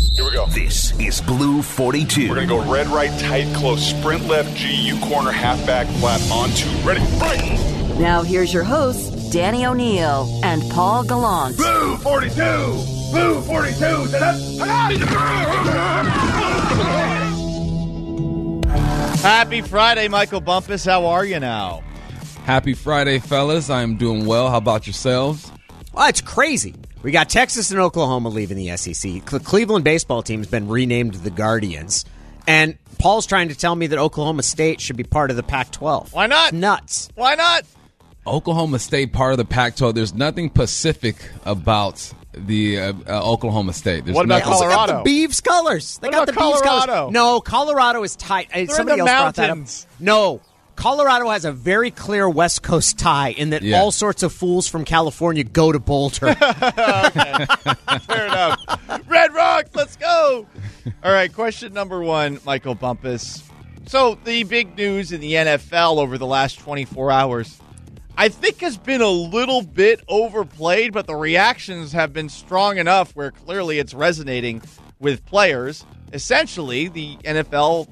Here we go. This is Blue 42. We're going to go red, right, tight, close, sprint left, GU corner, halfback, flat, on two. Ready, right. Now here's your hosts, Danny O'Neill and Paul Gallant. Blue 42. Blue 42. Happy Friday, Michael Bumpus. How are you now? Happy Friday, fellas. I am doing well. How about yourselves? Well, it's crazy. We got Texas and Oklahoma leaving the SEC. The Cleveland baseball team's been renamed the Guardians. And Paul's trying to tell me that Oklahoma State should be part of the Pac 12. Why not? Nuts. Why not? Oklahoma State, part of the Pac 12. There's nothing Pacific about the uh, uh, Oklahoma State. There's What about nothing- Also got the Beavs colors. They What got the about Beavs colors. No, Colorado is tight. In Somebody the else brought that up. mountains. No. Colorado has a very clear West Coast tie in that Yeah. all sorts of fools from California go to Boulder. Fair enough. Red Rock, let's go. All right, question number one, Michael Bumpus. So, the big news in the NFL over the last 24 hours, I think has been a little bit overplayed, but the reactions have been strong enough where clearly it's resonating with players. Essentially, the NFL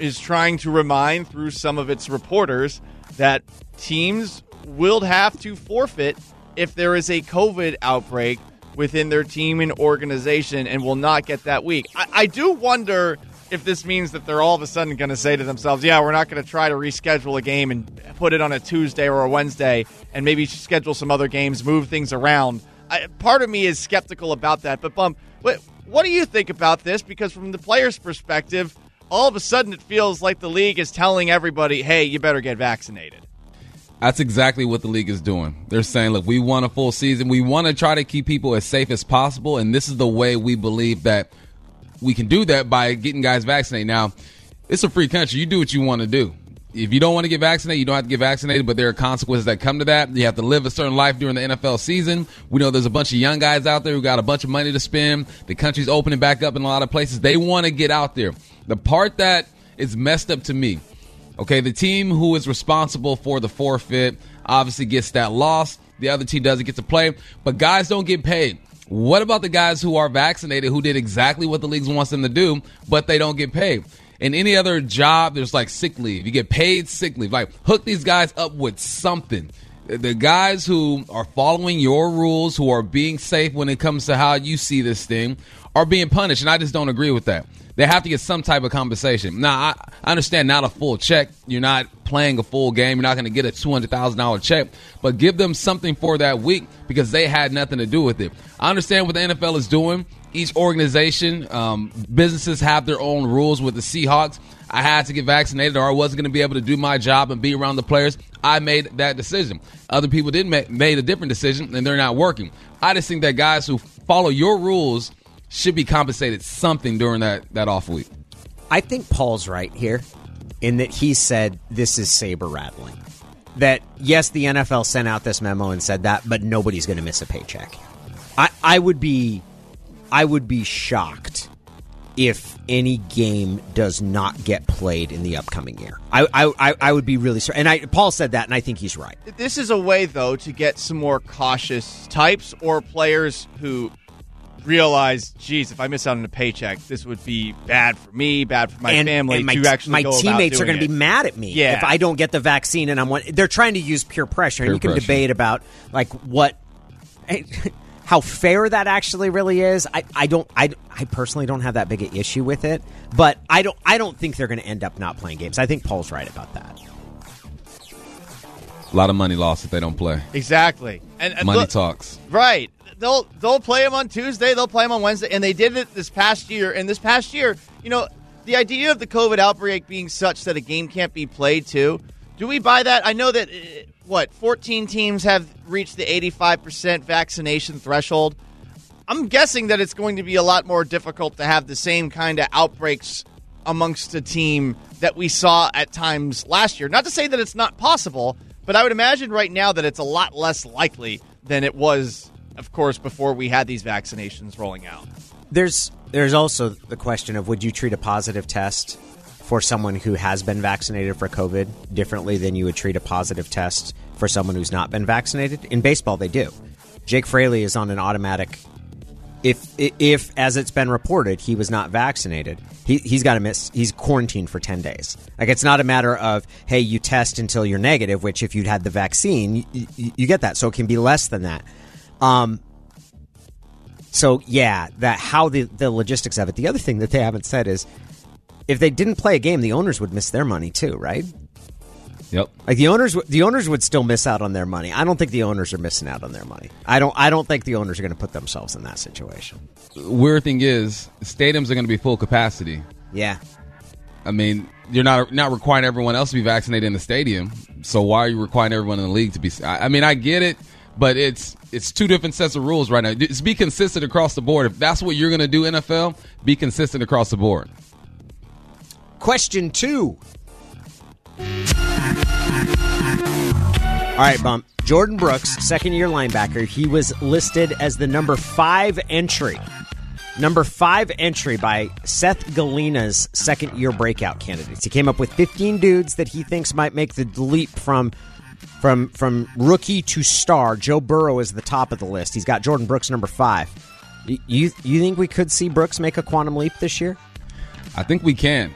is trying to remind through some of its reporters that teams will have to forfeit if there is a COVID outbreak within their team and organization and will not get that week. I, I do wonder if this means that they're all of a sudden going to say to themselves, yeah, we're not going to try to reschedule a game and put it on a Tuesday or a Wednesday and maybe schedule some other games, move things around. I, part of me is skeptical about that. But, Bum, what, what do you think about this? Because from the player's perspective, all of a sudden it feels like the league is telling everybody, hey, you better get vaccinated. That's exactly what the league is doing. They're saying, look, we want a full season. We want to try to keep people as safe as possible. And this is the way we believe that we can do that by getting guys vaccinated. Now, it's a free country. You do what you want to do. If you don't want to get vaccinated, you don't have to get vaccinated, but there are consequences that come to that. You have to live a certain life during the NFL season. We know there's a bunch of young guys out there who got a bunch of money to spend. The country's opening back up in a lot of places. They want to get out there. The part that is messed up to me, okay, the team who is responsible for the forfeit obviously gets that loss. The other team doesn't get to play, but guys don't get paid. What about the guys who are vaccinated who did exactly what the league wants them to do, but they don't get paid? In any other job, there's like sick leave. You get paid sick leave. Like hook these guys up with something. The guys who are following your rules, who are being safe when it comes to how you see this thing, are being punished, and I just don't agree with that. They have to get some type of compensation. Now, I, I understand not a full check. You're not playing a full game. You're not going to get a two hundred thousand dollar check, but give them something for that week because they had nothing to do with it. I understand what the NFL is doing. Each organization, um, businesses have their own rules. With the Seahawks, I had to get vaccinated, or I wasn't going to be able to do my job and be around the players. I made that decision. Other people didn't make made a different decision, and they're not working. I just think that guys who follow your rules should be compensated something during that that off week. I think Paul's right here in that he said this is saber rattling. That yes, the NFL sent out this memo and said that, but nobody's going to miss a paycheck. I, I would be, I would be shocked if any game does not get played in the upcoming year. I, I, I, I would be really sorry. And I, Paul said that, and I think he's right. This is a way, though, to get some more cautious types or players who realize, geez, if I miss out on a paycheck, this would be bad for me, bad for my and, family. and my, to actually my go about teammates are going to be mad at me Yeah. if I don't get the vaccine. And I'm one, they're trying to use peer pressure, and you can pressure. debate about like what how fair that actually really is. I, I don't I, I personally don't have that big an issue with it, but I don't I don't think they're going to end up not playing games. I think Paul's right about that. A lot of money lost if they don't play. Exactly. And, and Money talks. Right. They'll they'll play them on Tuesday. They'll play them on Wednesday, and they did it this past year. And this past year, you know, the idea of the COVID outbreak being such that a game can't be played too. Do we buy that? I know that uh, what 14 teams have reached the 85% vaccination threshold. I'm guessing that it's going to be a lot more difficult to have the same kind of outbreaks amongst a team that we saw at times last year. Not to say that it's not possible, but I would imagine right now that it's a lot less likely than it was, of course, before we had these vaccinations rolling out. There's there's also the question of would you treat a positive test for someone who has been vaccinated for COVID differently than you would treat a positive test for someone who's not been vaccinated? In baseball, they do. Jake Fraley is on an automatic if if as it's been reported he was not vaccinated he, he's got to miss he's quarantined for 10 days. Like it's not a matter of hey you test until you're negative which if you'd had the vaccine you, you, get that. So it can be less than that. Um so yeah that how the the logistics of it. The other thing that they haven't said is if they didn't play a game the owners would miss their money too right Yep. like the owners, the owners would still miss out on their money. I don't think the owners are missing out on their money. I don't. I don't think the owners are going to put themselves in that situation. Weird thing is, stadiums are going to be full capacity. Yeah, I mean, you're not not requiring everyone else to be vaccinated in the stadium. So why are you requiring everyone in the league to be? I, I mean, I get it, but it's it's two different sets of rules right now. Just be consistent across the board. If that's what you're going to do, NFL, be consistent across the board. Question two. All right, bump. Jordyn Brooks, second year linebacker, he was listed as the number five entry. Number five entry by Seth Galina's second year breakout candidates. He came up with 15 dudes that he thinks might make the leap from from from rookie to star. Joe Burrow is the top of the list. He's got Jordyn Brooks number five. You you think we could see Brooks make a quantum leap this year? I think we can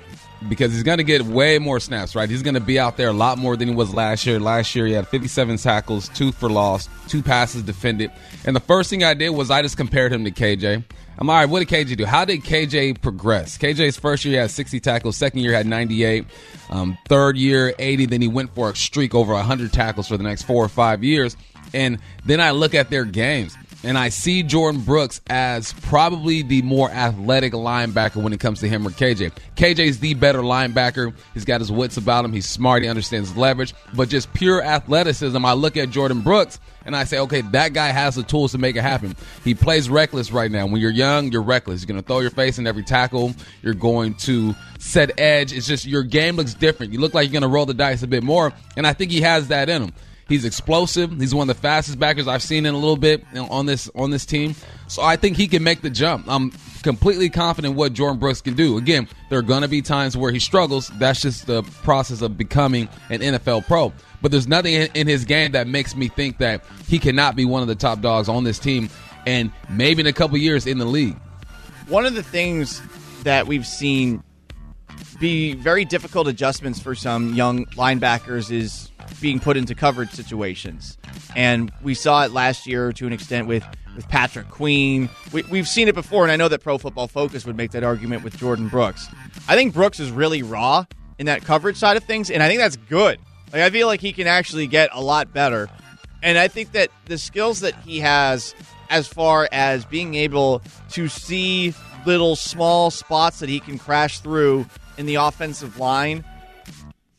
because he's going to get way more snaps, right? He's going to be out there a lot more than he was last year. Last year, he had 57 tackles, two for loss, two passes defended. And the first thing I did was I just compared him to KJ. I'm all right, what did KJ do? How did KJ progress? KJ's first year had 60 tackles, second year had 98, um, third year 80. Then he went for a streak over 100 tackles for the next four or five years. And then I look at their games and I see Jordyn Brooks as probably the more athletic linebacker when it comes to him or KJ. KJ's the better linebacker. He's got his wits about him. He's smart. He understands leverage. But just pure athleticism, I look at Jordyn Brooks and I say, okay, that guy has the tools to make it happen. He plays reckless right now. When you're young, you're reckless. You're going to throw your face in every tackle. You're going to set edge. It's just your game looks different. You look like you're going to roll the dice a bit more. And I think he has that in him. He's explosive. He's one of the fastest backers I've seen in a little bit on this on this team. So I think he can make the jump. I'm completely confident what Jordyn Brooks can do. Again, there are going to be times where he struggles. That's just the process of becoming an NFL pro. But there's nothing in, in his game that makes me think that he cannot be one of the top dogs on this team and maybe in a couple years in the league. One of the things that we've seen be very difficult adjustments for some young linebackers is being put into coverage situations. And we saw it last year to an extent with, with Patrick Queen. We, we've seen it before, and I know that Pro Football Focus would make that argument with Jordyn Brooks. I think Brooks is really raw in that coverage side of things, and I think that's good. Like I feel like he can actually get a lot better. And I think that the skills that he has as far as being able to see little small spots that he can crash through in the offensive line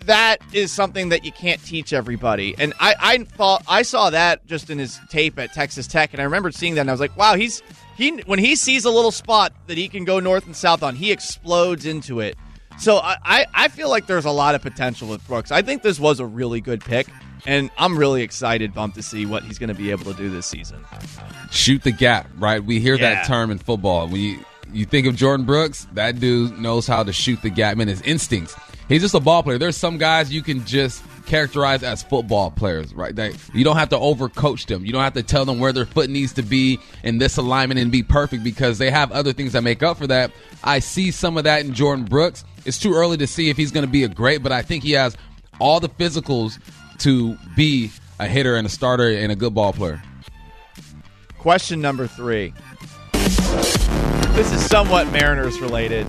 that is something that you can't teach everybody. And I, I thought I saw that just in his tape at Texas Tech, and I remember seeing that, and I was like, wow, he's he when he sees a little spot that he can go north and south on, he explodes into it. So I, I, feel like there's a lot of potential with Brooks. I think this was a really good pick, and I'm really excited, Bump, to see what he's going to be able to do this season. Shoot the gap, right? We hear Yeah. that term in football. When you you think of Jordyn Brooks, that dude knows how to shoot the gap. Man, his instincts. He's just a ball player. There's some guys you can just characterize as football players, right? They, you don't have to overcoach them. You don't have to tell them where their foot needs to be in this alignment and be perfect because they have other things that make up for that. I see some of that in Jordyn Brooks. It's too early to see if he's going to be a great, but I think he has all the physicals to be a hitter and a starter and a good ball player. Question number three. This is somewhat Mariners related.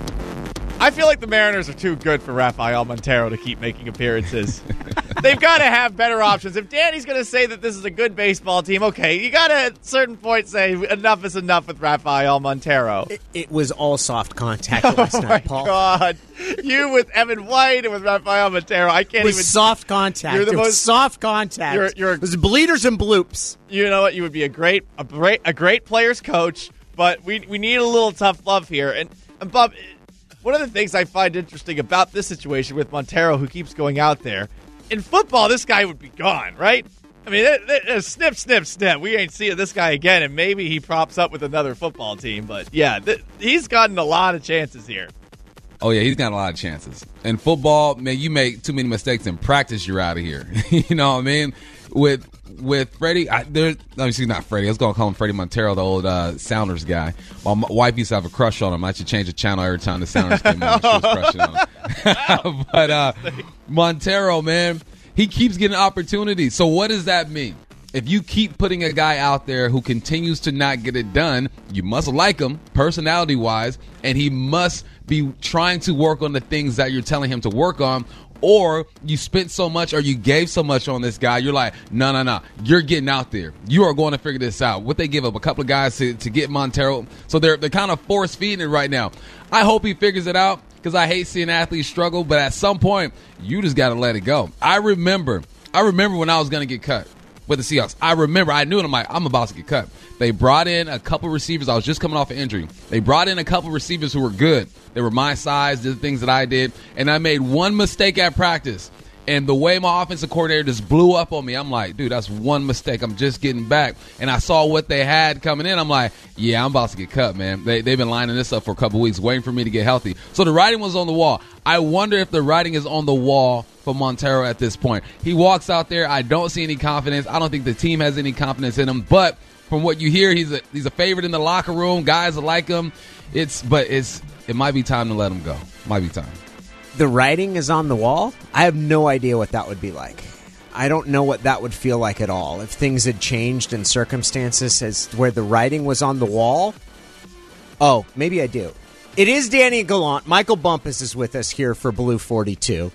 I feel like the Mariners are too good for Rafael Montero to keep making appearances. They've got to have better options. If Danny's going to say that this is a good baseball team, okay, you got to at a certain point say enough is enough with Rafael Montero. It was all soft contact Oh last my night, Paul. God, you with Evan White and with Rafael Montero, I can't was even. soft contact. You're the it was most- soft contact. You're- you're- it was bleeders and bloops. you know what? You would be a great, a great, a great players coach, but we we need a little tough love here. And, and Bob, one of the things I find interesting about this situation with Montero, who keeps going out there, in football, this guy would be gone, right? I mean, it, it- it- snip, snip, snip. We ain't seeing this guy again, and maybe he props up with another football team. But yeah, th- he's gotten a lot of chances here. Oh yeah, he's got a lot of chances. In football, man, you make too many mistakes in practice, you're out of here. you know what I mean? With with Freddie. I, there, no, he's not Freddie. I was gonna call him Fredy Montero, the old uh, Sounders guy. My, my wife used to have a crush on him. I should change the channel every time the Sounders came on. She was crushing on him. but uh, Montero, man, he keeps getting opportunities. So what does that mean? If you keep putting a guy out there who continues to not get it done, you must like him personality wise, and he must be trying to work on the things that you're telling him to work on. Or you spent so much or you gave so much on this guy, you're like, no, no, no, you're getting out there. You are going to figure this out. What they give up, a couple of guys to, to get Montero. So they're, they're kind of force feeding it right now. I hope he figures it out because I hate seeing athletes struggle, but at some point, you just got to let it go. I remember, I remember when I was going to get cut with the Seahawks. I remember, I knew it. I'm like, I'm about to get cut. They brought in a couple receivers. I was just coming off an injury. They brought in a couple receivers who were good. They were my size, did the things that I did, and I made one mistake at practice. And the way my offensive coordinator just blew up on me, I'm like, dude, that's one mistake. I'm just getting back. And I saw what they had coming in. I'm like, yeah, I'm about to get cut, man. They, they've been lining this up for a couple weeks, waiting for me to get healthy. So the writing was on the wall. I wonder if the writing is on the wall for Montero at this point. He walks out there. I don't see any confidence. I don't think the team has any confidence in him. But from what you hear, he's a he's a favorite in the locker room. Guys like him. It's but it's it might be time to let him go. Might be time. The writing is on the wall. I have no idea what that would be like. I don't know what that would feel like at all. If things had changed in circumstances as where the writing was on the wall. Oh, maybe I do. It is Danny Gallant. Michael Bumpus is with us here for Blue 42.